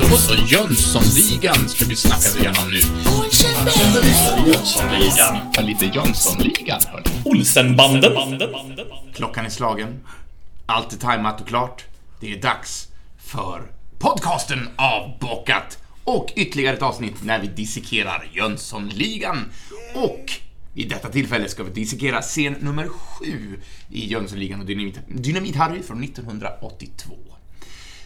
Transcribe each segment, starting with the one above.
Då så, Jönssonligan ska vi snacka igenom nu. Jönssonligan. Lite Jönssonligan, hörni. Olsenbanden. Klockan är slagen. Allt är tajmat och klart. Det är dags för podcasten Avbockat och ytterligare ett avsnitt när vi dissekerar Jönssonligan. Och vid detta tillfälle ska vi dissekera scen nummer sju i Jönssonligan och Dynamit, Dynamit-Harry från 1982.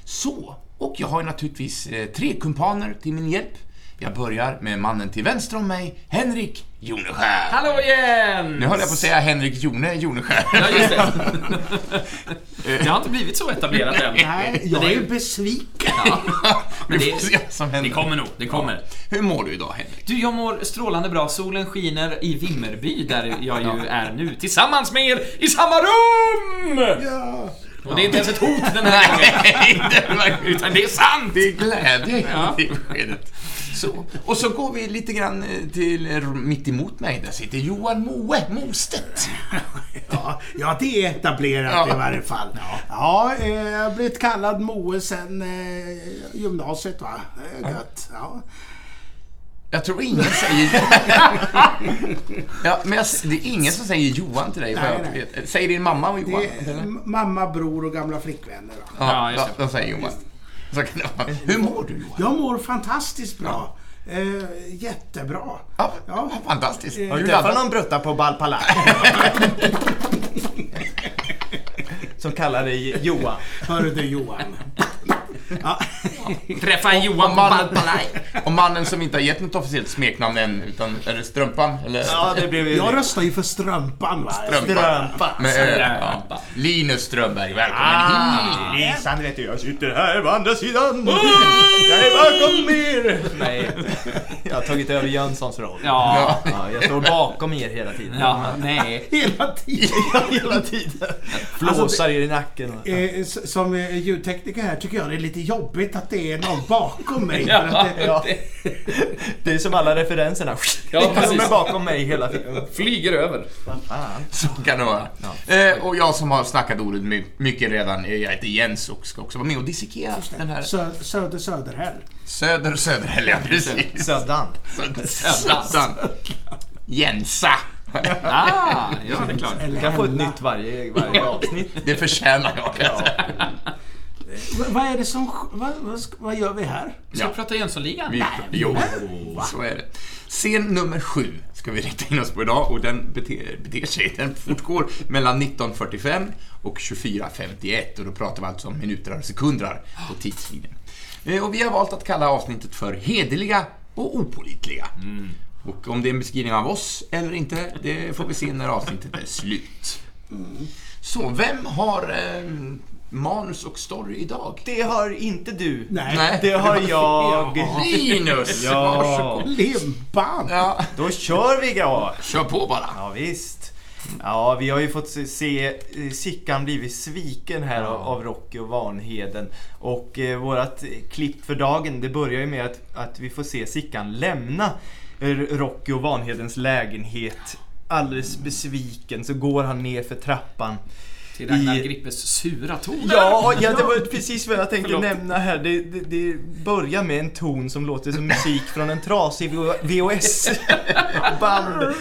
Så, och jag har ju naturligtvis eh, tre kumpaner till min hjälp. Jag börjar med mannen till vänster om mig, Henrik Joneskär. Hallå igen! Nu höll jag på att säga Henrik Jone Joneskär. Ja, just det. Det har inte blivit så etablerat än. Nej, jag det är ju- besviken. Men Vi får se det, det kommer nog, det kommer. Hur mår du idag, Henrik? Du, jag mår strålande bra. Solen skiner i Vimmerby, där jag ju är nu, tillsammans med er i samma rum! Ja. Och det är inte ens ett hot den här gången, Nej, det var utan det är sant! Det är glädje Ja. i det beskedet. Så. Och så går vi lite grann eh, till eh, mitt emot mig. Där sitter Johan Moe Mostedt. Ja, ja, det är etablerat Ja. i varje fall. Ja, eh, jag har blivit kallad Moe sen gymnasiet va. Det är gött. Ja. Jag tror ingen säger... ja, men jag, det är ingen som säger Johan till dig. Nej, jag nej. vet. Säger din mamma och Johan? Det är mamma, bror och gamla flickvänner. Va? Ja, Ja, just de säger Johan. Vara. Hur mår du Johan? Jag mår fantastiskt bra. Eh, jättebra. Ja, Ja. fantastiskt. Eh, Har Du träffat någon brutta på Balpalaj? Som kallar dig Johan. Hörru du Johan. Ja. Träffa en Johan på man- Balpalaj. Och mannen som inte har gett något officiellt smeknamn än, utan är det Strumpan? Eller? Ja, det blev ju... Jag röstar ju för Strumpan va. Strumpa. Med, ö, Strumpa. ja. Linus Strömberg, välkommen Ah, hit! Lisan, vet du, jag sitter här på andra sidan. Jag är bakom er. Nej, jag har tagit över Jönssons roll. Ja. Ja, jag står bakom er hela tiden. Ja, nej. Hela tiden. hela tiden. Flåsar er i nacken. Och... Eh, s- som eh, ljudtekniker här tycker jag det är lite jobbigt att det är någon bakom mig. Ja, För att det, Ja. Det är som alla referenserna. Ja, De är bakom mig hela tiden. Flyger över. Fan. Så kan det vara. Eh, och jag som har snackat ordet my- mycket redan, jag heter Jens och ska också vara med och dissekera den här Sö, Söder Söderhäll. Söder Söderhäll, ja precis. Söddan. Söder Söderhällan. Jensa. Ah, ja, det är klart. Du kan få ett nytt varje, varje avsnitt. Det förtjänar jag. V- Vad är det som... Vad, vad, vad gör vi här? Ska Ja. vi prata Jönssonligan? Vi, jo, så är det. Scen nummer sju ska vi rikta in oss på idag och den beter, beter sig, den fortgår mellan 1945 och 24.51 och då pratar vi alltså om minuter och sekunder på tidslinjen. Eh, Och vi har valt att kalla avsnittet för Hederliga och opålitliga. Och om det är en beskrivning av oss eller inte, det får vi se när avsnittet är slut. Så, vem har eh, manus och story idag? Det har inte du. Nej. Det har jag. Ja. Linus! Ja. Varsågod. Limpan! Ja, Då kör vi grabbar. kör på bara. Ja, visst. Ja, vi har ju fått se- eh, Sickan blivit sviken här av, av Rocky och Vanheden. Och eh, vårat klipp för dagen, det börjar ju med att, att vi får se Sickan lämna Rocky och Vanhedens lägenhet. Alldeles besviken så går han ner för trappan. Till Ragnar I- Grippes sura ton. Ja, ja, det var precis vad jag tänkte Förlåt. nämna här. Det, det, det börjar med en ton som låter som musik från en trasig VHS-band.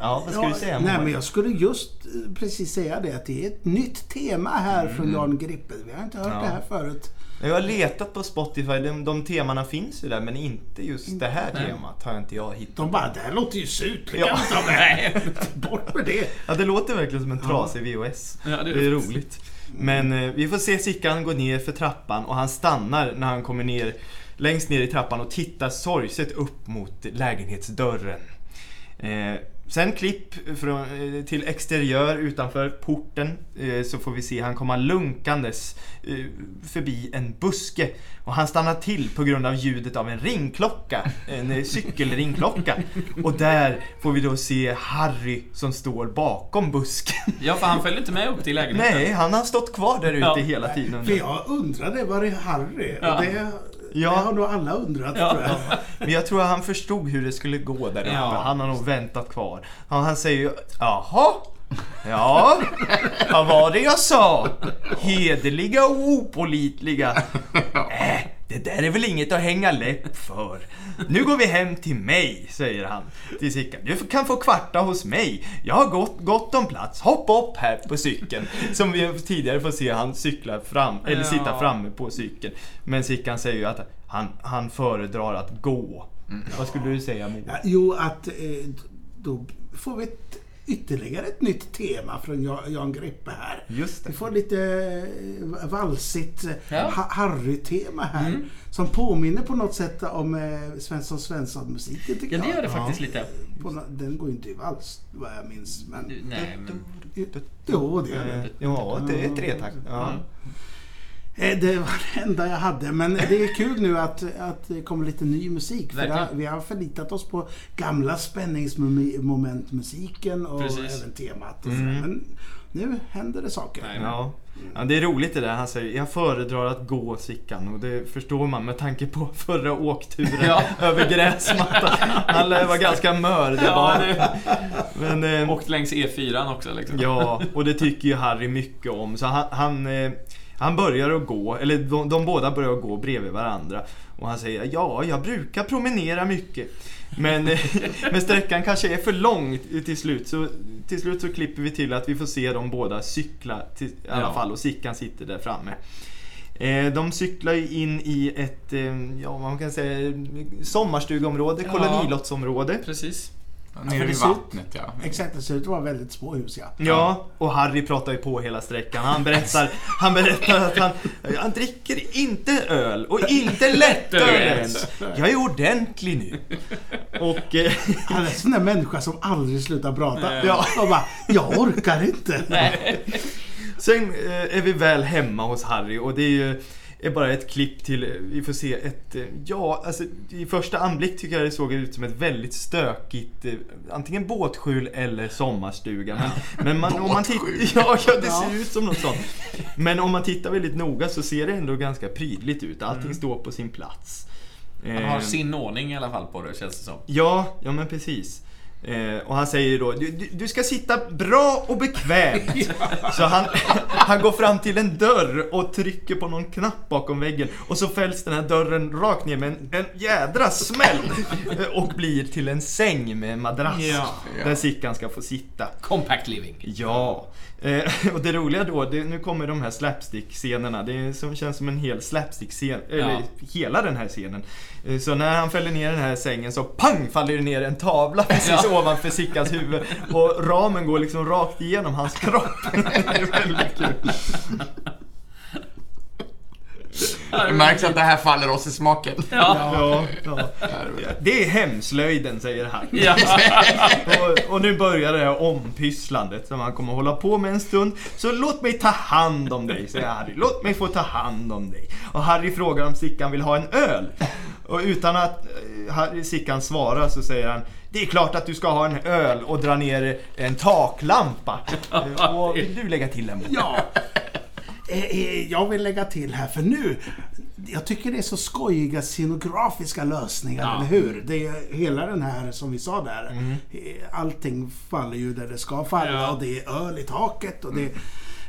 Ja, vad ska du säga nej, men jag skulle just eh, precis säga det att det är ett nytt tema här från Jan Grippe. Vi har inte hört Ja. det här förut. Jag har letat på Spotify, de, de temana finns ju där men inte just det här temat har inte jag hittat. De bara, det här låter ju surt. Ja. kan med. Bort med det. Ja, det låter verkligen som en trasig VHS. Ja, det det, är är det. roligt. Men eh, vi får se Sickan gå ner för trappan och han stannar när han kommer ner längst ner i trappan och tittar sorgset upp mot lägenhetsdörren. Eh, sen klipp från, eh, till exteriör utanför porten eh, så får vi se han komma lunkandes eh, förbi en buske och han stannar till på grund av ljudet av en ringklocka, en cykelringklocka. Och där får vi då se Harry som står bakom busken. Ja, för han följde inte med upp till lägenheten. Nej, han har stått kvar där ute Ja. hela tiden. För jag undrade, var är Harry? Ja. Det, Ja. det har nog alla undrat Ja. tror jag. Men jag tror att han förstod hur det skulle gå där uppe. Ja. Han har nog väntat kvar. Ja, han säger ju jaha? Ja, vad var det jag sa? Hederliga och opålitliga. Äh, det där är väl inget att hänga läpp för. Nu går vi hem till mig, säger han till Sickan. Du kan få kvarta hos mig. Jag har gott, gott om plats. Hoppa upp här på cykeln. Som vi tidigare får se han cykla fram, eller sitta framme på cykeln. Men Sickan säger ju att han, han föredrar att gå. Vad skulle du säga Moa? Ja, jo, att eh, då får vi ett, ytterligare ett nytt tema från Jan, Grippe här. Just det. Vi får lite eh, valsigt Ja. Mm. ha- Harry-tema här. Som påminner på något sätt om eh, Svensson Svensson-musiken tycker Ja, det jag. gör det faktiskt lite. På, nå- den går ju inte i vals vad jag minns. Men, Nej, men... jo, det gör det. Ja, det är tretakt. Ja. Eh, Det var det enda jag hade. Men det är kul nu att, att det kommer lite ny musik. För det, vi har förlitat oss på gamla spänningsmomentmusiken och Precis. även temat. Och sådär. Men nu händer det saker. Nej, Ja. ja, det är roligt det där. Han säger jag föredrar att gå Sickan och det förstår man med tanke på förra åkturen Ja. över gräsmattan. Han lär vara ganska mör det Ja, det... Men, eh, Åkt längs E4 också liksom. ja, och det tycker ju Harry mycket om. Så han, han, eh, han börjar att gå, eller de, de båda börjar att gå bredvid varandra. Och han säger ja, jag brukar promenera mycket. Men, men sträckan kanske är för lång till slut. Så till slut så klipper vi till att vi får se dem båda cykla till, i alla Ja. fall och Sickan sitter där framme. Eh, De cyklar ju in i ett, eh, ja man kan säga, sommarstugområde, Ja. kolonilottsområde. Ser Nere det vid vattnet ja. Exakt, det ser ut att vara väldigt små hus ja. Ja, och Harry pratar ju på hela sträckan. Han berättar, han berättar att han, han dricker inte öl och inte lättöl ens. Jag är ordentlig nu. Och eh, Han är en sån där människa som aldrig slutar prata. Ja. Och bara, jag orkar inte. sen eh, är vi väl hemma hos Harry och det är ju är bara ett klipp till, eh, vi får se ett, eh, ja alltså i första anblick tycker jag det såg ut som ett väldigt stökigt, eh, antingen båtskjul eller sommarstuga. Men, men man, om man tittar, ja, ja det ser ut som något sånt. Men om man tittar väldigt noga så ser det ändå ganska prydligt ut, allting står på sin plats. Han har sin ordning i alla fall på det känns det som. Ja, ja men precis. Eh, och han säger då, du, du, ska sitta bra och bekvämt. Så han, han går fram till en dörr och trycker på någon knapp bakom väggen. Och så fälls den här dörren rakt ner med en, en jädra smäll. Och blir till en säng med en madrass. Ja. Där Sickan ska få sitta. Compact living. Ja, eh, och det roliga då, det, nu kommer de här slapstick-scenerna. Det som, känns som en hel slapstick-scen, eller Ja. hela den här scenen. Eh, så när han fäller ner den här sängen så pang faller det ner en tavla precis ovanför Sickans huvud. Och ramen går liksom rakt igenom hans kropp. det är väldigt kul. Det märks att det här faller oss i smaken. Ja. Ja, ja. Det är hemslöjden, säger han. Ja. Och, och nu börjar det här ompysslandet som han kommer hålla på med en stund. Så låt mig ta hand om dig, säger Harry. Låt mig få ta hand om dig. Och Harry frågar om Sickan vill ha en öl. Och utan att eh, Harry, Sickan svarar så säger han det är klart att du ska ha en öl och dra ner en taklampa. Och vill du lägga till en? Ja. Eh, eh, Jag vill lägga till här, för nu... Jag tycker det är så skojiga scenografiska lösningar, Ja. eller hur? Det är hela den här, som vi sa där, eh, allting faller ju där det ska falla Ja. och det är öl i taket och det...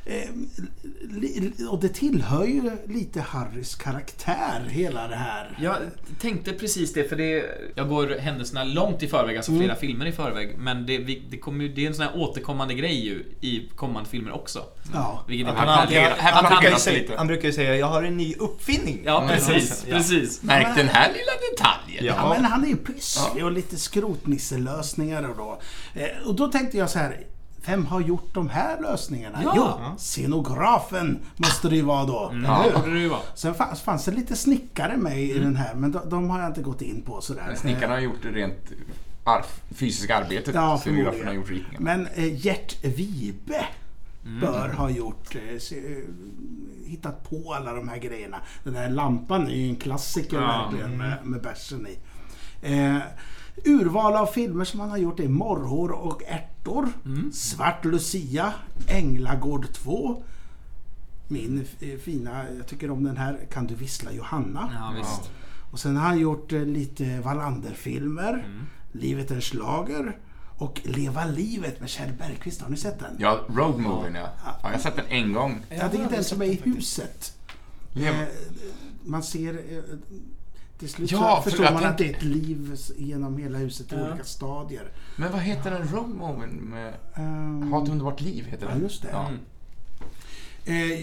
eh, Och det tillhör ju lite Harrys karaktär, hela det här. Jag tänkte precis det, för det, jag går händelserna långt i förväg, alltså flera filmer i förväg. Men det, vi, det, kommer, ju- det är en sån här återkommande grej ju i kommande filmer också. Ja. Vilket är Han väldigt- planterar- här Han brukar, säga, lite. han brukar ju säga jag har en ny uppfinning. Ja, precis. Ja. precis. Märk den här lilla detaljen. Ja. Ja, men han är ju pysslig och lite skrotnisselösningar och då. Eh, Och då tänkte jag så här. Vem har gjort de här lösningarna? Ja. Jo, scenografen måste det ju vara då. eller Ja, hur? det borde det ju vara. Sen fanns, fanns det lite snickare med i den här, men de, de har jag inte gått in på sådär. Snickarna har gjort det rent fysiska arbetet. Ja, Scenograferna har gjort ritningarna. Men eh, Gert Wibe bör ha gjort, eh, eh, hittat på alla de här grejerna. Den här lampan är ju en klassiker Ja. verkligen med, med bärsen i. Eh, urval av filmer som han har gjort är Morrhår och ärtor, Svart Lucia, Änglagård 2, min eh, fina, jag tycker om den här Kan du vissla Johanna? Ja, visst. Och sen har han gjort eh, lite Wallander-filmer. Mm. Livet är en schlager. och Leva livet med Kjell Bergqvist. Har ni sett den? Ja, Road Movien ja. ja. Jag har sett den en gång. Jag tycker den som är i huset. Eh, man ser... Till slut Ja, förstår man att det är ett liv genom hela huset i Ja. olika stadier. Men vad heter den Road Movien med... Ehm, Ha ett underbart liv heter Ja, den. just det. Ja. Mm. Eh,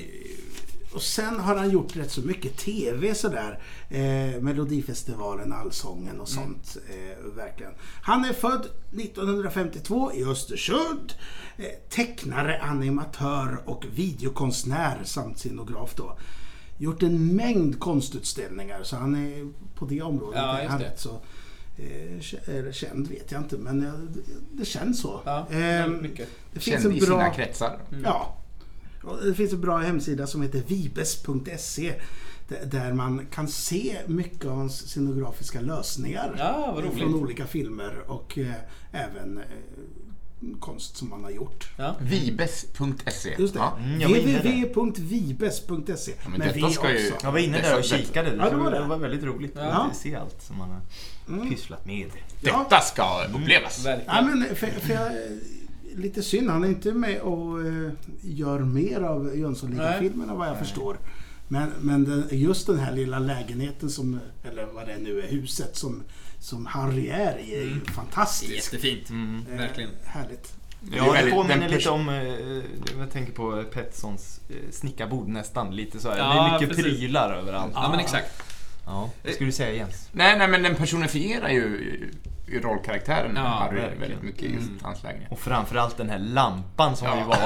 och sen har han gjort rätt så mycket TV sådär. Eh, Melodifestivalen, Allsången och sånt. Eh, verkligen. Han är född 1952 i Östersund. Eh, tecknare, animatör och videokonstnär samt scenograf då. Gjort en mängd konstutställningar så han är på det området Ja, är han det. rätt så eh, känd vet jag inte men eh, det, det känns så. Ja, mycket. det finns Känd en i sina bra... kretsar. Ja. Och Det finns en bra hemsida som heter vibes.se där man kan se mycket av hans scenografiska lösningar. Ja. Från olika filmer och eh, även eh, konst som man har gjort. Ja. Vibes.se. Just det. Ja. Mm, jag var inne där. www.vibes.se. Ja, men Med detta V ska ju- också. Jag var inne där och kikade. Ja, det var det. det var väldigt roligt Ja. att se allt som man har Mm. pysslat med. Ja. Detta ska upplevas. Ja, Verkligen. men för, för jag, lite synd, han är inte med och eh, gör mer av Jönssonligan-filmerna vad jag förstår. Men, men den, just den här lilla lägenheten som, eller vad det nu är, huset som, som Harry är i är ju Det är fantastiskt. jättefint. Mm. Eh, Verkligen. Härligt. Det är Ja, det väldigt- påminner lite om, eh, jag tänker på Petssons eh, snickarbord nästan. Lite så här. Ja, det är mycket precis. prylar överallt. Ja, men exakt. Ja, vad skulle du säga Jens? Nej, nej, men den personifierar ju rollkaraktären Ja, Harry verkligen. väldigt mycket i just Mm. hans lägenhet. Och framförallt den här lampan som Ja. vi var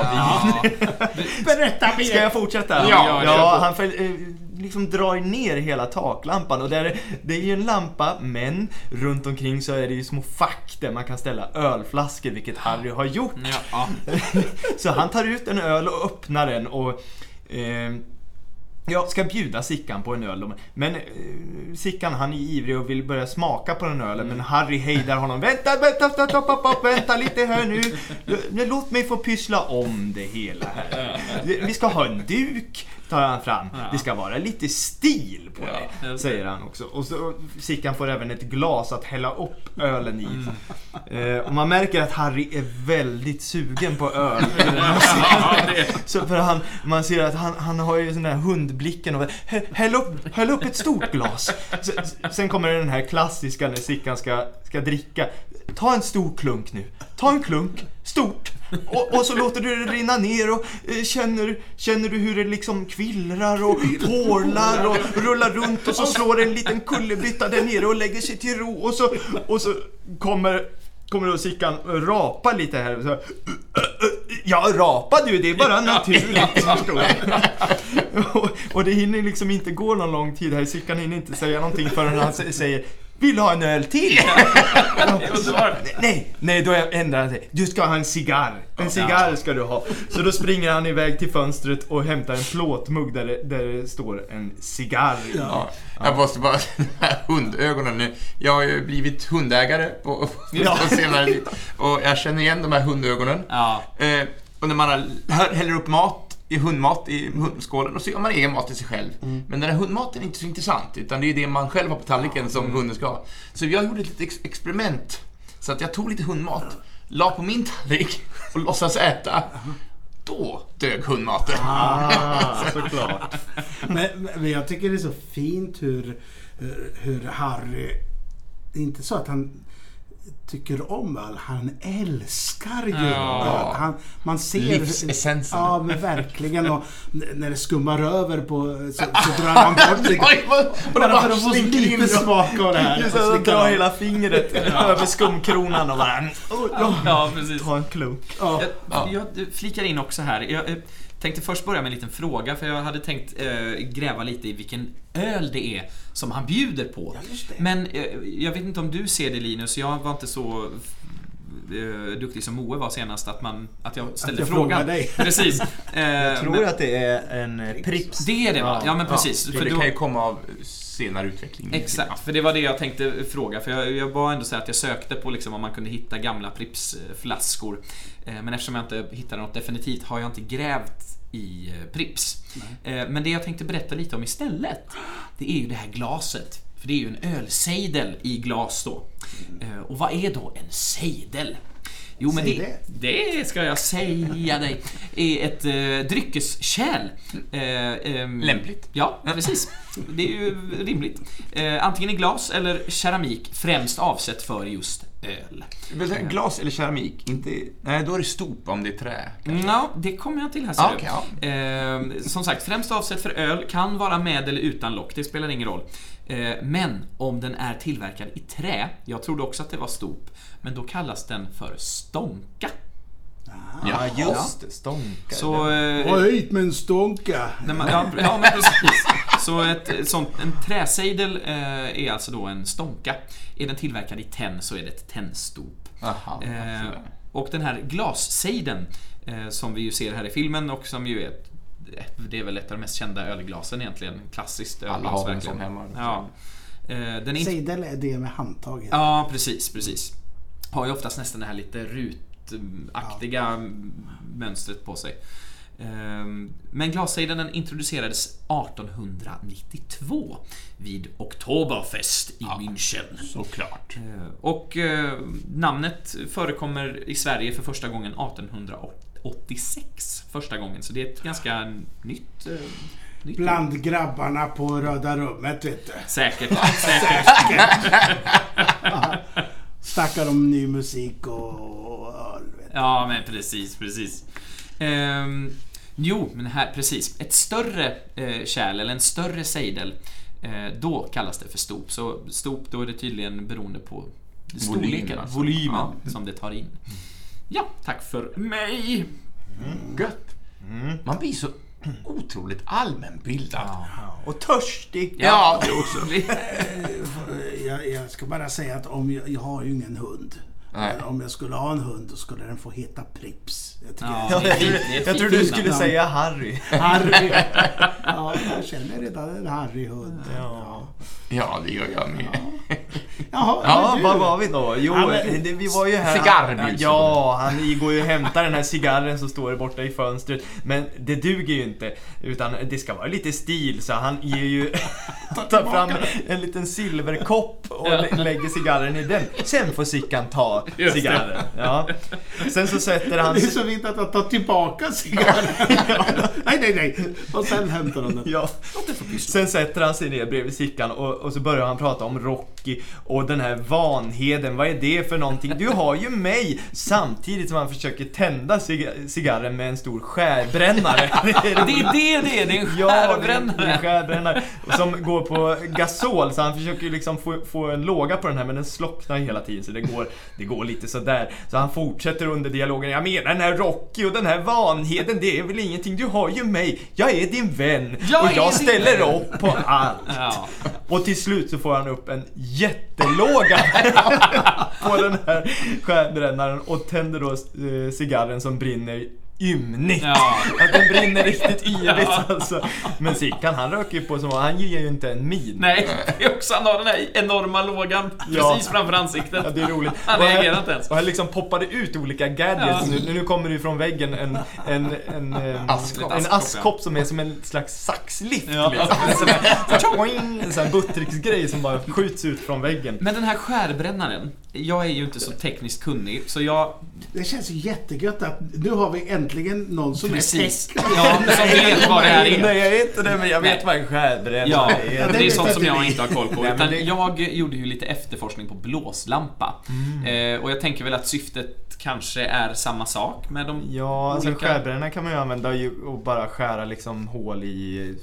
vid. Ja. Berätta Ska jag fortsätta? Ja, ja han för, eh, liksom drar ner hela taklampan och där, det är ju en lampa men runt omkring så är det ju små fack där man kan ställa ölflaskor vilket Harry har gjort. Så han tar ut en öl och öppnar den och eh, jag ska bjuda Sickan på en öl. Men eh, Sickan han är ivrig och vill börja smaka på den ölen men Harry hejdar honom. Vänta, vänta, vänta, stopp, vänta lite här nu. Låt mig få pyssla om det hela här. Vi ska ha en duk, tar han fram. Det ska vara lite stil på Ja, det, säger han också. Och så Sickan får även ett glas att hälla upp ölen i. Eh, och man märker att Harry är väldigt sugen på öl. Så för han, man ser att han, han har ju sån där hundblicken och "Hä- häll upp, häll upp ett stort glas. S- Sen kommer den här klassiska när Sickan ska, ska dricka. Ta en stor klunk nu. Ta en klunk, stort. Och, och så låter du det rinna ner och eh, känner, känner du hur det liksom kvillrar och porlar och rullar runt och så slår en liten kullerbytta där nere och lägger sig till ro och så, och så kommer Kommer då Sickan rapa lite här. Så, Ja, rapa du, det är bara naturligt. Förstår och, och det hinner liksom inte gå någon lång tid här, Sickan hinner inte säga någonting förrän han säger Vill du ha en öl till? nej, nej, då ändrar han sig. Du ska ha en cigarr. En cigarr ska du ha. Så då springer han iväg till fönstret och hämtar en plåtmugg där det, där det står en cigarr i. Ja. Jag måste bara, de här hundögonen nu. Jag har ju blivit hundägare på, Ja. på senare tid. Och jag känner igen de här hundögonen. Ja. Eh, och när man har- häller upp mat i hundmat i hundskålen och så gör man egen mat till sig själv. Men den här hundmaten är inte så intressant, utan det är det man själv har på tallriken som hunden ska ha. Så jag gjorde ett litet ex- experiment. Så att jag tog lite hundmat, la på min tallrik och låtsas äta. Då dög hundmaten. Ah, såklart. Men, men jag tycker det är så fint hur, hur, Harry... Inte så att han tycker om öl, han älskar ju Ja. öl. Han, man ser... Livsessensen. Ja, men verkligen. Och när det skummar över på, så, så drar han bort det. Bara för att få lite smak av det här. Just Och att slickar dra av. hela fingret över skumkronan och bara oh, ja, Ja, precis. ta en klunk. Ja. Jag, jag flikar in också här. Jag eh, tänkte först börja med en liten fråga, för jag hade tänkt eh, gräva lite i vilken öl det är som han bjuder på. det. Men eh, jag vet inte om du ser det Linus, jag var inte så eh, duktig som Moe var senast att, man, att jag ställde jag frågan. dig. Precis. Eh, Jag tror men, att det är en eh, Prips. det är det va? Ja men precis. För För det då- kan ju komma av senare utveckling. Exakt, för det var det jag tänkte fråga. För jag, jag var ändå så här att jag sökte på liksom om man kunde hitta gamla Pripps-flaskor. Eh, Men eftersom jag inte hittade något definitivt har jag inte grävt i eh, Pripps. Eh, Men det jag tänkte berätta lite om istället, det är ju det här glaset. För det är ju en ölsejdel i glas då. Eh, Och vad är då en sejdel? Jo, men det, det ska jag säga dig. är ett eh, dryckeskärl. Eh, ehm, Lämpligt. Ja, precis. Det är ju rimligt. Eh, antingen i glas eller keramik, främst avsett för just öl. Vill du säga Glas eller keramik? Inte... Nej, då är det stop om det är trä. Ja, det kommer jag till här ser Ah, okej, ja. Eh, som sagt, främst avsett för öl, kan vara med eller utan lock, det spelar ingen roll. Eh, men om den är tillverkad i trä, jag trodde också att det var stop, men då kallas den för stånka. Ja, just det. Stånka. Så... Eh, Gå hit med en stånka. när man, ja, ja, men precis. Så ett, ett sånt, en träsejdel eh, är alltså då en stånka. Är den tillverkad i tenn så är det ett tennstop. Jaha, Eh, och den här glassejden eh, som vi ju ser här i filmen och som ju är det är väl ett av de mest kända ölglasen egentligen. Klassiskt ölglas Alla har en verkligen. sån hemma. Ja. Eh, den är inte, Sejdel är det med handtag. ja, precis, precis. Har ju oftast nästan det här lite rutaktiga mönstret på sig. Ehm, Men glassejden den introducerades 1892 vid Oktoberfest i München. Såklart. Eh, Och eh, namnet förekommer i Sverige för första gången 1886. Första gången, så det är ett ganska nytt... nytt Bland grabbarna på Röda rummet, vet du. Säkert, säkert. Snackar om ny musik och öl. Ja, men precis, precis. Ehm, jo, men här, precis. Ett större eh, kärl, eller en större sejdel, eh, då kallas det för stop. Så stop, då är det tydligen beroende på storleken, alltså. volymen som det tar in. Ja, tack för mig! Gött. Man blir så otroligt allmänbildad. Och törstig. Ja, det också. Jag, jag ska bara säga att om jag, jag har ju ingen hund. Nej. Men om jag skulle ha en hund då skulle den få heta Prips. Jag tycker Ja, Ja, jag ett jag fint trodde du namn. skulle säga Harry. Harry. Ja, jag känner redan en Harry-hund. Ja. Ja, det gör jag med. Jaha, Ja, men du. var var vi då? Jo, Ja, men- det, vi var ju här... Cigarrbus. Ja, han går ju och hämtar den här cigarren som står borta i fönstret. Men det duger ju inte. Utan det ska vara lite stil, så han ger ju... tar fram en liten silverkopp och lä- lägger cigarren i den. Sen får Sickan ta Just det. cigarren. Ja. Sen så sätter han... Det är så fint att han tar tillbaka cigarren. nej, nej, nej. Och sen hämtar han den. Ja. Sen sätter han sig ner bredvid Sickan och, och så börjar han prata om Rocky och den här Vanheden. Vad är det för någonting? Du har ju mig! Samtidigt som han försöker tända cig- cigarren med en stor skärbrännare. Det är det det är, det är en Ja, det är en skärbrännare! skärbrännare som går på gasol så han försöker liksom få, få en låga på den här men den slocknar hela tiden så det går, det går lite sådär. Så han fortsätter under dialogen. Jag menar den här Rocky och den här Vanheden det är väl ingenting. Du har ju mig. Jag är din vän Jag och jag ställer vän." upp på allt. Ja. Och till slut så får han upp en jättelåga på den här skärbrännaren och tänder då eh, cigarren som brinner ymnigt. Ja. Att den brinner riktigt yvigt alltså. Men Sickan han röker ju på som han ger ju inte en min. Nej, det är också han har den här enorma lågan Ja. precis framför ansiktet. Ja, det är roligt. Han Och här- reagerar inte ens. Och här liksom poppade ut olika gadgets. Ja. Nu, nu kommer det ju från väggen en, en, en, en, Askkopp. en askkopp som är som en slags saxlift. Ja. Liksom. En sån här, en sån här buttricksgrej som bara skjuts ut från väggen. Men den här skärbrännaren, jag är ju inte så tekniskt kunnig, så jag... Det känns ju jättegött att nu har vi äntligen någon som Precis. är tech. Ja, som vet vad det här är. Nej, jag är inte det, men jag vet Nej. vad en skärbrännare Ja, är. det är sånt som jag inte har koll på. Utan det- jag gjorde ju lite efterforskning på blåslampa. Mm. Eh, och jag tänker väl att syftet kanske är samma sak med de Ja, alltså olika... skärbrännare kan man ju använda och bara skära liksom hål i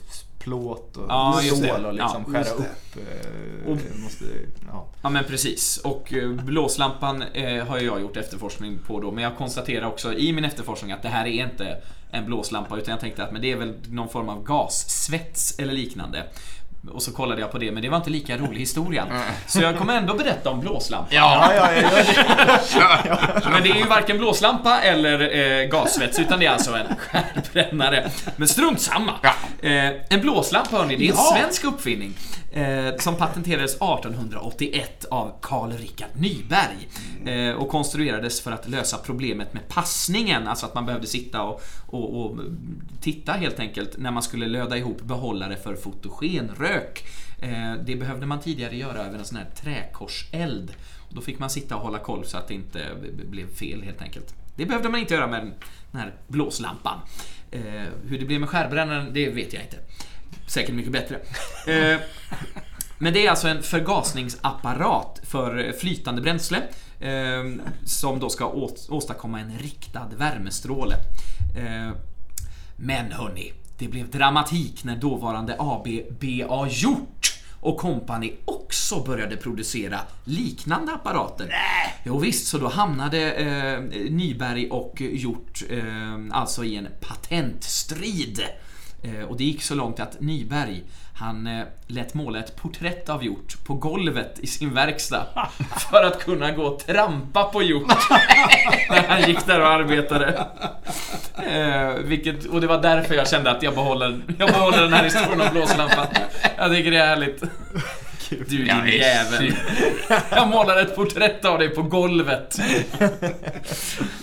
plåt och Ja, stål och liksom Ja, skära upp. Eh, Och- måste, ja. Ja men precis. Och eh, blåslampan eh, har jag gjort efterforskning på då. Men jag konstaterar också i min efterforskning att det här är inte en blåslampa utan jag tänkte att men det är väl någon form av gassvets eller liknande. Och så kollade jag på det men det var inte lika rolig historia. Så jag kommer ändå berätta om blåslampan. Ja, Ja, ja, ja, ja. Men det är ju varken blåslampa eller eh, gassvets utan det är alltså en skärbrännare. Men strunt samma! Eh, en blåslampa hörni, det är en svensk uppfinning eh, som patenterades 1881 av Carl Richard Nyberg eh, och konstruerades för att lösa problemet med passningen, alltså att man behövde sitta och, och, och titta helt enkelt när man skulle löda ihop behållare för fotogenrök. Eh, det behövde man tidigare göra över en sån här träkorseld. Då fick man sitta och hålla koll så att det inte blev fel helt enkelt. Det behövde man inte göra med den här blåslampan. Eh, hur det blev med skärbrännaren, det vet jag inte. Säkert mycket bättre. Eh, men det är alltså en förgasningsapparat för flytande bränsle eh, som då ska åstadkomma en riktad värmestråle. Eh, men hörni, det blev dramatik när dåvarande AB BA Hjort och Company också började producera liknande apparater. Jo visst, så då hamnade eh, Nyberg och Hjort eh, alltså i en patentstrid. Eh, och det gick så långt att Nyberg, han eh, lät måla ett porträtt av Hjort på golvet i sin verkstad för att kunna gå och trampa på Hjort när han gick där och arbetade. Eh, vilket, och det var därför jag kände att jag behåller, jag behåller den här historien om blåslampan. Jag tycker det är härligt. Du Ja, din visst. jävel. Jag målar ett porträtt av dig på golvet.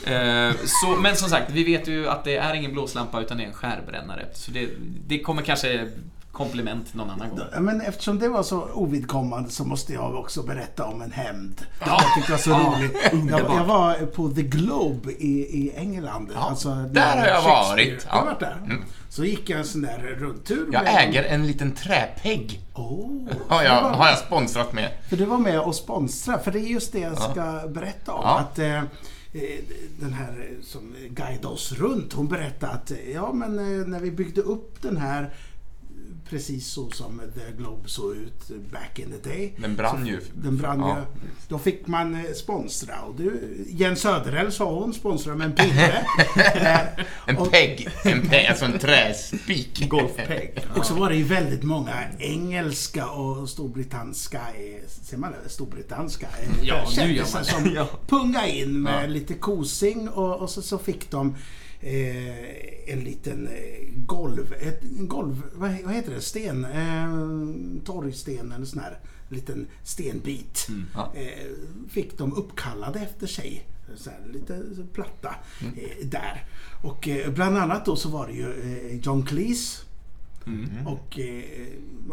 Eh, så, men som sagt, vi vet ju att det är ingen blåslampa utan det är en skärbrännare. Så det, det kommer kanske komplement någon annan gång. Ja, Men eftersom det var så ovidkommande så måste jag också berätta om en hämnd. Ja. Jag tyckte det var så Ja, roligt. Jag, jag var på The Globe i, i England. Alltså, där har jag varit. Jag Ja. varit där. Så gick jag en sån där rundtur. Jag med- äger en liten träpegg. Oh, Har jag, har jag sponsrat med. För du var med och sponsra, för det är just det jag ska berätta om. Ja. Att eh, eh, den här som guidade oss runt, hon berättade att ja men eh, när vi byggde upp den här precis så som The Globe såg ut back in the day. Den brann ju. Den brann Ja. ju. Då fick man eh, sponsra. Och du, Jens Söderell sa hon, sponsra med en pinne. En pegg. En pegg, alltså en träspik. Golfpegg. Och så var det ju väldigt många engelska och storbritanniska, eh, ser man det? Storbritanniska eh, Ja, nu gör kändisar man det. som Ja. punga in med Ja. lite kosing och, och så, så fick de eh, en liten eh, golv, ett, golv, vad, vad heter det, sten, eh, torgsten eller sån här liten stenbit. ja. Eh, fick de uppkallade efter sig. Så här, lite platta eh, där. Och eh, bland annat då så var det ju eh, John Cleese och eh,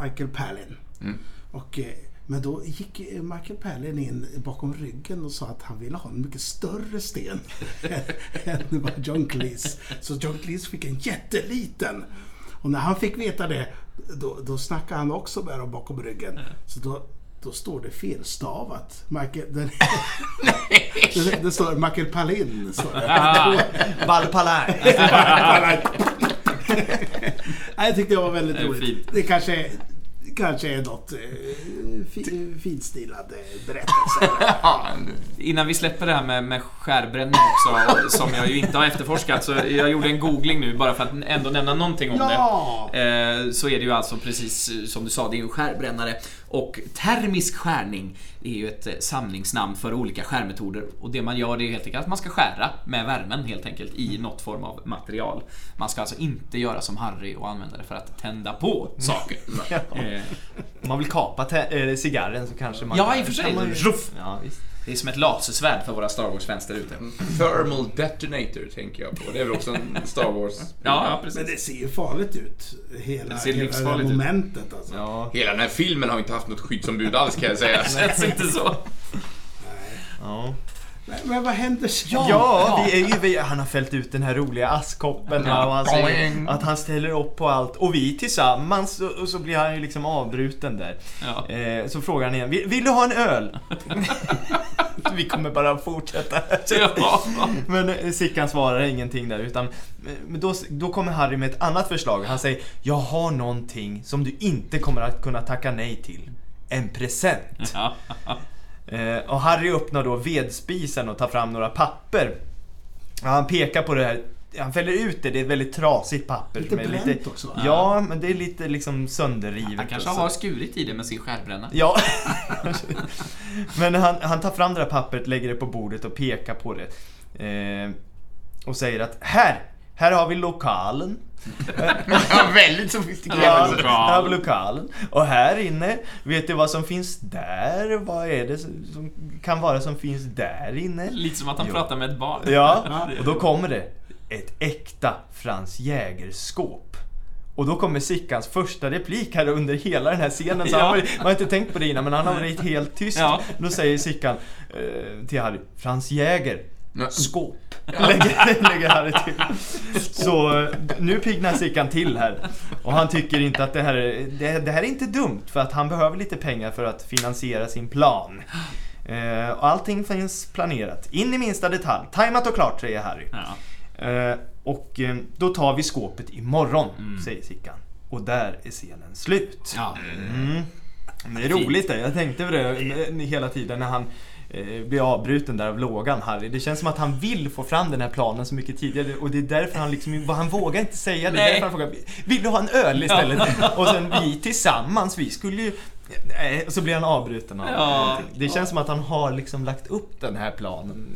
Michael Palin. Mm. Och, men då gick Michael Palin in bakom ryggen och sa att han ville ha en mycket större sten än vad John Cleese. Så John Cleese fick en jätteliten. Och när han fick veta det, då, då snackade han också med dem bakom ryggen. Så då, då står det felstavat. Michael, den, det, det står Michael Palin. Står det. Valpalaj. Nej, jag tyckte det var väldigt roligt. Det kanske, kanske är något eh, fi, finstilad berättelse. Ja, Innan vi släpper det här med, med skärbränning också, som jag ju inte har efterforskat, så jag gjorde en googling nu bara för att ändå nämna någonting om Ja! det. Eh, så är det ju alltså precis som du sa, det är ju en skärbrännare. Och termisk skärning är ju ett eh, samlingsnamn för olika skärmetoder. Och det man gör det är helt enkelt att man ska skära med värmen helt enkelt i något form av material. Man ska alltså inte göra som Harry och använda det för att tända på saker. Eh, Om man vill kapa äh, cigarren så kanske man Ja, kan- i och för sig. man. Ja, visst. Det är som ett lasersvärd för våra Star Wars-fans där ute. Thermal detonator tänker jag på. Det är väl också en Star Wars... Ja, ja Men precis. det ser ju farligt ut. Hela, Det ser hela livsfarligt ut. momentet alltså. Ja, Hela den här filmen har inte haft något skyddsombud alls kan jag säga. Känns inte så. ja. Men, vad händer sen? Ja, vi är ju, vi, han har fällt ut den här roliga askkoppen Ja. och han säger att han ställer upp på allt. Och vi tillsammans, och, och så blir han ju liksom avbruten där. Ja. Eh, så frågar han igen, vill, vill du ha en öl? vi kommer bara fortsätta. Ja. Men eh, Sickan svarar ingenting där utan eh, men då, då kommer Harry med ett annat förslag. Han säger Jag har någonting som du inte kommer att kunna tacka nej till. En present. Ja. Eh, och Harry öppnar då vedspisen och tar fram några papper. Och han pekar på det här. Han fäller ut det, det är ett väldigt trasigt papper. Lite som är bränt också, va? Ja, men det är lite liksom sönderrivet. Han kanske har skurit i det med sin skärbrännare. Ja. Men han, han tar fram det där pappret, lägger det på bordet och pekar på det. Eh, och säger att här, här har vi lokalen. Ja, väldigt sofistikerat. Ja, här har vi lokalen. Och här inne, vet du vad som finns där? Vad är det som kan vara som finns där inne? Lite som att han Jo. pratar med ett barn. Ja, och då kommer det ett äkta Frans Jäger-skåp. Och då kommer Sickans första replik här under hela den här scenen. Så Ja. han, har, man har inte tänkt på det innan, men han har varit helt tyst. Ja. Då säger Sickan eh, till Harry, Frans Jäger. Skåp. Lägger, lägger Harry till. Så eh, nu piggnar Sickan till här. Och han tycker inte att det här, är, det, det här är inte dumt, för att han behöver lite pengar för att finansiera sin plan. Eh, och allting finns planerat, in i minsta detalj. Tajmat och klart, säger Harry. Ja. Eh, och eh, då tar vi skåpet imorgon, säger Sickan. Och där är scenen slut. Ja. Mm. Det är roligt det. Jag tänkte på det eh, hela tiden när han blir avbruten där av lågan, Harry. Det känns som att han vill få fram den här planen så mycket tidigare och det är därför han liksom, han vågar inte säga det. Det är Nej. därför han frågar, vill du ha en öl istället? Och sen vi tillsammans, vi skulle ju... Nej, och så blir han avbruten av Ja. Det känns som att han har liksom lagt upp den här planen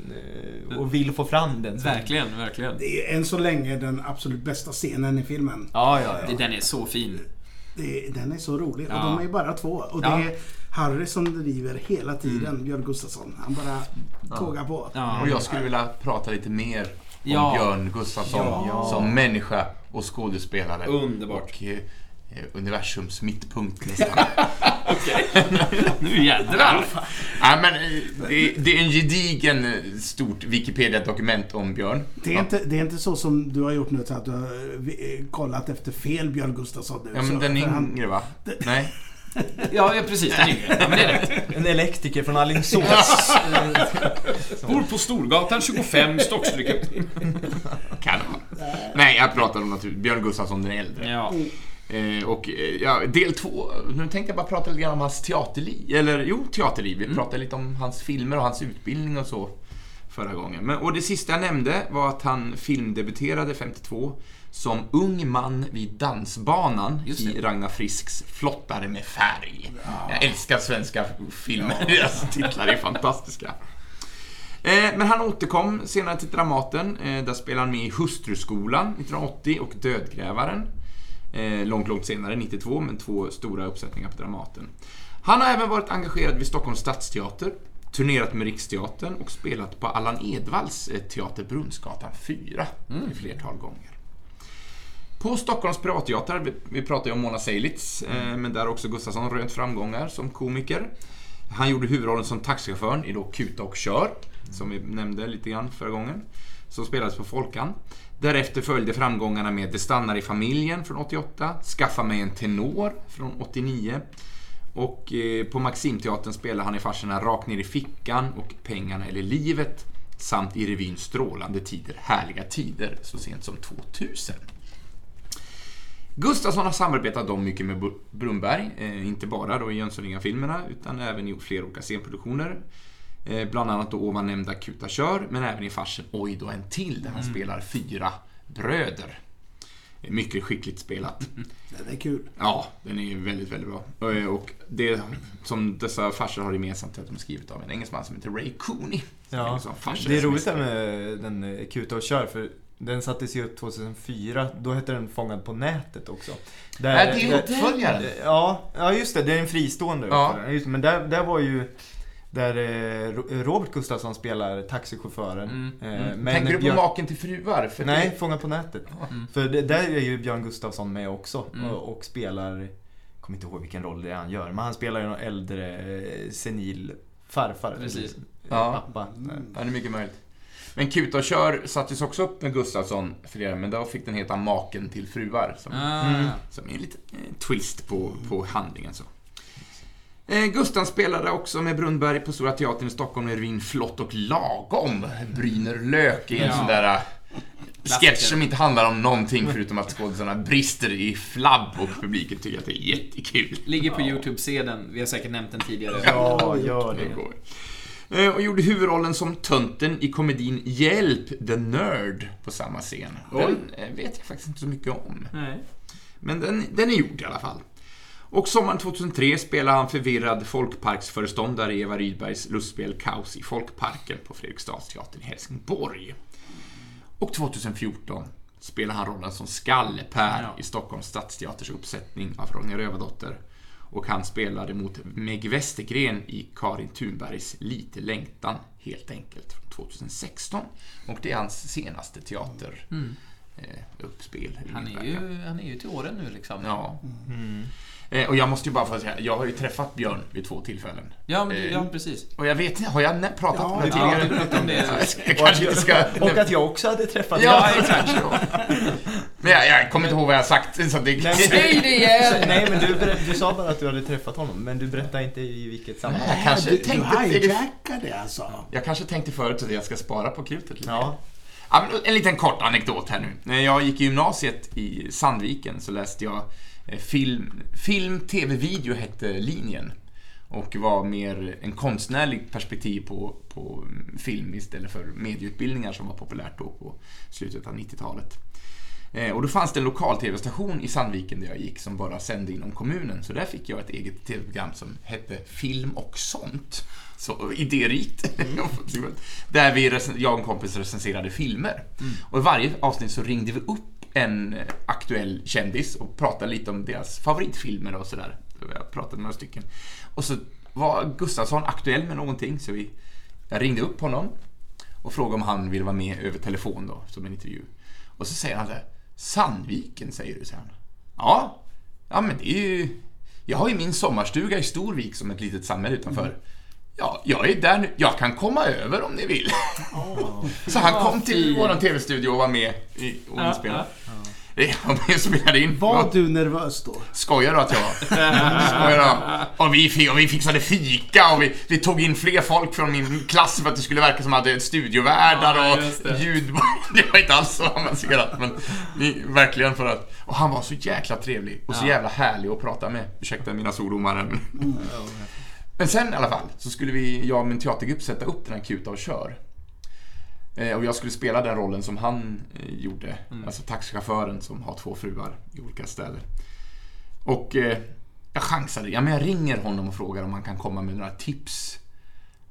eh, och vill få fram den. Verkligen, verkligen. Det är än så länge den absolut bästa scenen i filmen. Ja, ja, ja. Det- Den är så fin. Det, den är så rolig. Ja. Och de är bara två. Och det Ja. Harry som driver hela tiden Björn Gustafsson. Han bara tågar på. Ja. Och jag skulle vilja prata lite mer om Ja. Björn Gustafsson Ja. som människa och skådespelare. Underbart. Och eh, universums mittpunkt nästan. Nu jädrar! ja, men, eh, det, det är en gedigen eh, stort Wikipedia-dokument om Björn. Det är, inte, det är inte så som du har gjort nu, så att du har eh, kollat efter fel Björn Gustafsson nu. Ja, men så, den för han- yngre va? Nej? Ja, ja precis. Den yngre. Ja, men det är rätt. En elektriker från Alingsås. Bor på Storgatan 25, Stockstycke. Kan det vara. Nej, jag pratar om naturligtvis Björn Gustafsson den äldre. Ja. Eh, och eh, ja, del två, nu tänkte jag bara prata lite grann om hans teaterliv. Eller jo, teaterliv. Vi pratade lite om hans filmer och hans utbildning och så förra gången. Men, och det sista jag nämnde var att han filmdebuterade 52 som ung man vid dansbanan i. Ragnar Frisks Flottare med färg. Jag älskar svenska filmer, deras titlar är fantastiska. Eh, Men han återkom senare till Dramaten. Eh, Där spelade han med i Hustruskolan 1980 och Dödgrävaren. Eh, Långt, långt senare, 92, men två stora uppsättningar på Dramaten. Han har även varit engagerad vid Stockholms stadsteater, turnerat med Riksteatern och spelat på Allan Edwalls teater Brunnsgatan 4 ett flertal gånger. På Stockholms privatteater, vi, vi pratar ju om Mona Seilitz, eh, men där också Gustafsson rönt framgångar som komiker. Han gjorde huvudrollen som taxichauffören i då Kuta och kör, som vi nämnde lite grann förra gången, som spelades på Folkan. Därefter följde framgångarna med Det stannar i familjen från 88, Skaffa mig en tenor från 89 och eh, på Maximteatern spelade han i farserna Rakt ner i fickan och Pengarna eller livet samt i revyn Strålande tider, härliga tider så sent som 2000. Gustafsson har samarbetat om mycket med Br- Brunberg, eh, inte bara då i Jönssonligan-filmerna utan även gjort flera olika scenproduktioner. Eh, bland annat då ovan nämnda Kuta kör, men även i farsen Oj då en till där han spelar fyra bröder. Eh, Mycket skickligt spelat. Den är kul. Ja, den är väldigt, väldigt bra. Och det som dessa farsor har gemensamt är att de är skrivet av en engelsman som heter Ray Cooney. Ja, Liksom det är som roligt det med den Kuta och kör för den sattes ju upp 2004, då hette den Fångad på nätet också. Där, Nej, det är uppföljaren. Ja, ja just det, det är en fristående Ja. Just, men där, där var ju där eh, Ro- Robert Gustafsson spelar taxichauffören. Mm, Eh, mm. men Tänker du på Björn- Maken till fruar? För Nej, det- Fångad på nätet. Mm. För det, där är ju Björn Gustafsson med också Mm. och, och spelar, jag kommer inte ihåg vilken roll det är han gör, men han spelar ju någon äldre eh, senil farfar. Precis. eller, Ja. Pappa. Ja, det är mycket möjligt. Men Kuta och kör sattes också upp med Gustafsson flera, men då fick den heta Maken till fruar. Som, Ah. som är en liten eh, twist på, på handlingen. Så. Eh, Gustav spelade också med Brunnberg på Stora Teatern i Stockholm med Ryn Flott och lagom. Bryner lök i en Ja. sån där eh, sketch som inte handlar om någonting förutom att skådisarna brister i flabb och publiken tycker att det är jättekul. Ligger på YouTube, se den. Vi har säkert nämnt den tidigare. Ja, gör Det det. Eh, Och gjorde huvudrollen som tönten i komedin Hjälp, the Nerd på samma scen. Den eh, vet jag faktiskt inte så mycket om. Nej. Men den, den är gjord i alla fall. Och sommaren 2003 spelade han förvirrad folkparksföreståndare i Eva Rydbergs lustspel Kaos i Folkparken på Fredriksdalsteatern i Helsingborg. Och 2014 spelar han rollen som Skalle-Per Ja. i Stockholms stadsteaters uppsättning av Ronja Rövardotter. Och han spelade mot Meg Westergren i Karin Thunbergs Lite längtan, helt enkelt, från 2016. Och det är hans senaste teater eh, uppspel. eller Han är, ju, han är ju till åren nu liksom. Ja. Eh, och jag måste ju bara få säga, jag har ju träffat Björn vid två tillfällen. Ja, men, Eh, ja precis. Och jag vet har jag pratat Ja, om det ja, tidigare? du pratade om det. Jag kanske inte ska... Och att jag också hade träffat Ja, exakt. Men jag, jag kommer inte ihåg vad jag har sagt. Så det... Nej, Säg det igen! Nej, men du, du sa bara att du hade träffat honom, men du berättade inte i vilket sammanhang. Jag kanske du, du tänkte... hijackade alltså. Jag kanske tänkte förut att jag ska spara på krutet lite. Ja. Ja, en liten kort anekdot här nu. När jag gick i gymnasiet i Sandviken så läste jag film, film tv, video hette linjen. Och var mer en konstnärlig perspektiv på, på mm, film istället för medieutbildningar som var populärt då på slutet av 90-talet. Eh, Och då fanns det en lokal tv-station i Sandviken där jag gick som bara sände inom kommunen. Så där fick jag ett eget tv-program som hette Film och sånt. Så idérikt. där vi, jag och en kompis recenserade filmer. Och i varje avsnitt så ringde vi upp en aktuell kändis och pratade lite om deras favoritfilmer och sådär. Jag pratade med några stycken. Och så var Gustafsson aktuell med någonting så vi, jag ringde upp honom och frågade om han ville vara med över telefon då, som en intervju. Och så säger han så här, Sandviken säger du, säger han. Ja, ja men det är ju... Jag har ju min sommarstuga i Storvik som ett litet samhälle utanför. Ja, jag är där nu. Jag kan komma över om ni vill. så han kom till vår TV-studio och var med i, och inspelade. Jag spelade in. Var du nervös då? Skojar du att jag var? Skojar du? Och vi, och vi fixade fika och vi, vi tog in fler folk från min klass för att det skulle verka som att vi hade studiovärdar Ja, och det. ljud. Det var inte alls så avancerat men vi, verkligen för att... Och han var så jäkla trevlig och så jävla härlig att prata med. Ursäkta mina svordomar här, men... Sen i alla fall så skulle vi, jag och min teatergrupp sätta upp den här Kuta och kör. Eh, och jag skulle spela den rollen som han eh, gjorde. Alltså taxichauffören som har två fruar i olika städer. Och eh, jag chansade. Ja, men jag ringer honom och frågar om han kan komma med några tips.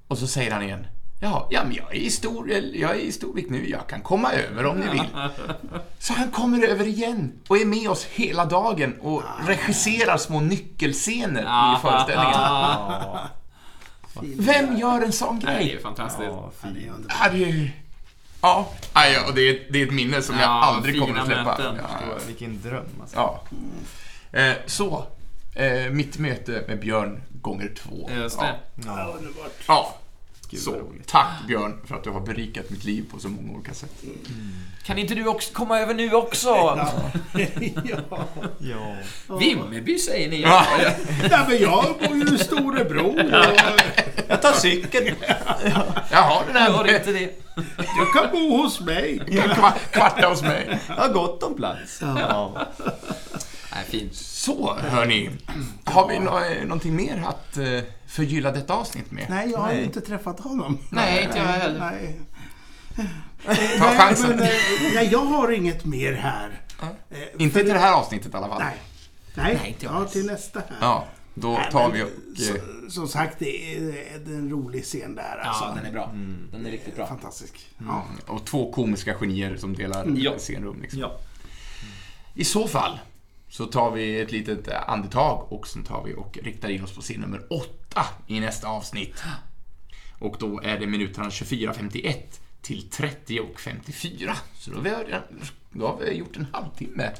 Och så säger han igen. Ja, ja men jag är i stor, jag är i Storvik nu. Jag kan komma över om ni vill. Så han kommer över igen och är med oss hela dagen och regisserar små nyckelscener i föreställningen. Ah, Vem gör en sån det är grej? ju fantastiskt. Ja, Ja, det är underbart. Ja, det är... Ja, ja, ja, och det är, det är ett minne som jag Ja, aldrig kommer att släppa. Ja, Vilken dröm alltså. ja. Eh, så, eh, mitt möte med Björn gånger två. Just det. Ja, underbart. Ja, Gud, så. Tack Björn för att du har berikat mitt liv på så många olika sätt. Kan inte du också komma över nu också? ja. Ja. Vimmerby säger ni. Ja. ja, men jag bor ju i Storebro. Och Jag tar cykeln. Jaha, den här inte det. jag kan bo hos mig. kva- kvarta hos mig. Jag har gott om plats. Ja. Nej, fint. Så, hörni. Har vi nå- någonting mer att eh, förgylla detta avsnitt med? Nej, jag har Nej. inte träffat honom. Nej, inte jag heller. Nej. Ta Nej, chansen. men, eh, nej, jag har inget mer här. Ja. Eh, Inte till det här avsnittet i alla fall. Nej. Nej, Nej, inte jag ja, till nästa här. Ja, då Nej, tar men, vi och... så- Som sagt, det är, det är en rolig scen där. Alltså. Ja, den är bra. Den är riktigt bra. Fantastisk. Ja. Och två komiska genier som delar Ja. scenrum. Liksom. Ja. I så fall så tar vi ett litet andetag och sen tar vi och riktar in oss på scen nummer åtta i nästa avsnitt. Och då är det minuterna 24.51 till 30.54. Så då har, vi, då har vi gjort en halvtimme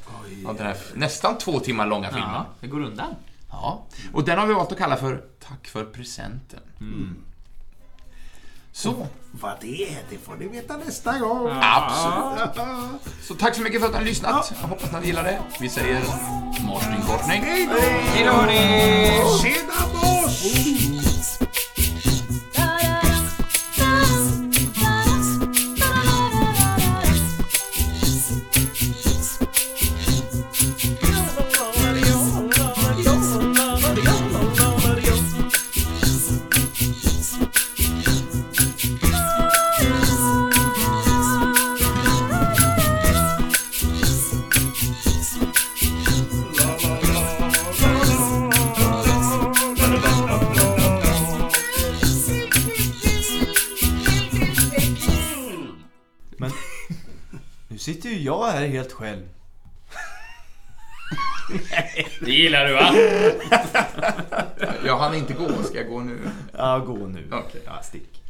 av den här nästan två timmar långa filmen. Ja, det går undan. Ja, och den har vi valt att kalla för Tack för presenten. Så, Vad det är, det får ni veta nästa gång. absolut. Så tack så mycket för att ni har lyssnat. Jag hoppas att ni gillar det. Vi säger morsning korsning. Hej då! Hej då hörni! Tjena boss! Här helt själv. Det gillar du va? Jag hann inte gå, ska jag gå nu? Ja, gå nu. Okej. Ja, stick.